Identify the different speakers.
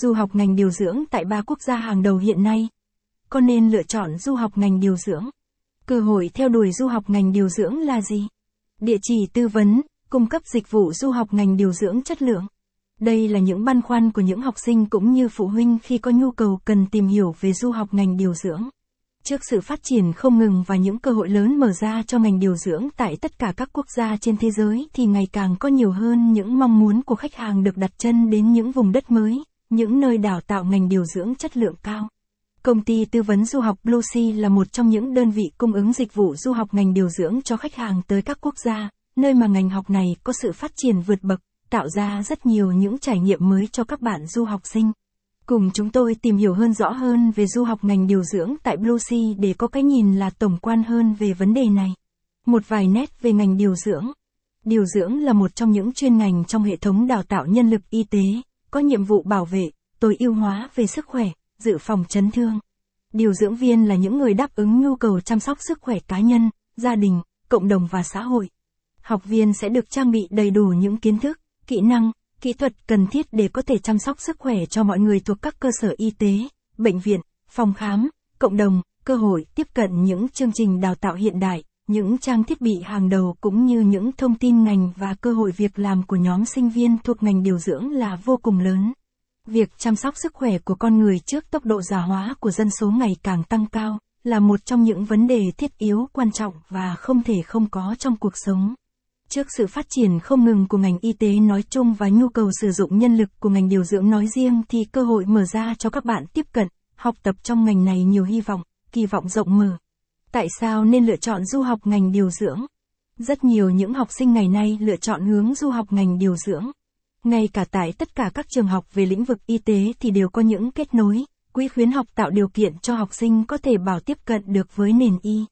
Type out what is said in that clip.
Speaker 1: du học ngành điều dưỡng tại ba quốc gia hàng đầu hiện nay. Có nên lựa chọn du học ngành điều dưỡng? Cơ hội theo đuổi du học ngành điều dưỡng là gì? Địa chỉ tư vấn, cung cấp dịch vụ du học ngành điều dưỡng chất lượng. Đây là những băn khoăn của những học sinh cũng như phụ huynh khi có nhu cầu cần tìm hiểu về du học ngành điều dưỡng. Trước sự phát triển không ngừng và những cơ hội lớn mở ra cho ngành điều dưỡng tại tất cả các quốc gia trên thế giới thì ngày càng có nhiều hơn những mong muốn của khách hàng được đặt chân đến những vùng đất mới, những nơi đào tạo ngành điều dưỡng chất lượng cao. Công ty tư vấn du học Bluesea là một trong những đơn vị cung ứng dịch vụ du học ngành điều dưỡng cho khách hàng tới các quốc gia, nơi mà ngành học này có sự phát triển vượt bậc, tạo ra rất nhiều những trải nghiệm mới cho các bạn du học sinh. Cùng chúng tôi tìm hiểu hơn rõ hơn về du học ngành điều dưỡng tại Bluesea để có cái nhìn là tổng quan hơn về vấn đề này. Một vài nét về ngành điều dưỡng. Điều dưỡng là một trong những chuyên ngành trong hệ thống đào tạo nhân lực y tế, có nhiệm vụ bảo vệ, tối ưu hóa về sức khỏe, dự phòng chấn thương. Điều dưỡng viên là những người đáp ứng nhu cầu chăm sóc sức khỏe cá nhân, gia đình, cộng đồng và xã hội. Học viên sẽ được trang bị đầy đủ những kiến thức, kỹ năng, kỹ thuật cần thiết để có thể chăm sóc sức khỏe cho mọi người thuộc các cơ sở y tế, bệnh viện, phòng khám, cộng đồng, cơ hội tiếp cận những chương trình đào tạo hiện đại, những trang thiết bị hàng đầu cũng như những thông tin ngành và cơ hội việc làm của nhóm sinh viên thuộc ngành điều dưỡng là vô cùng lớn. Việc chăm sóc sức khỏe của con người trước tốc độ già hóa của dân số ngày càng tăng cao là một trong những vấn đề thiết yếu quan trọng và không thể không có trong cuộc sống. Trước sự phát triển không ngừng của ngành y tế nói chung và nhu cầu sử dụng nhân lực của ngành điều dưỡng nói riêng thì cơ hội mở ra cho các bạn tiếp cận, học tập trong ngành này nhiều hy vọng, kỳ vọng rộng mở. Tại sao nên lựa chọn du học ngành điều dưỡng? Rất nhiều những học sinh ngày nay lựa chọn hướng du học ngành điều dưỡng. Ngay cả tại tất cả các trường học về lĩnh vực y tế thì đều có những kết nối, quỹ khuyến học tạo điều kiện cho học sinh có thể bảo tiếp cận được với nền y.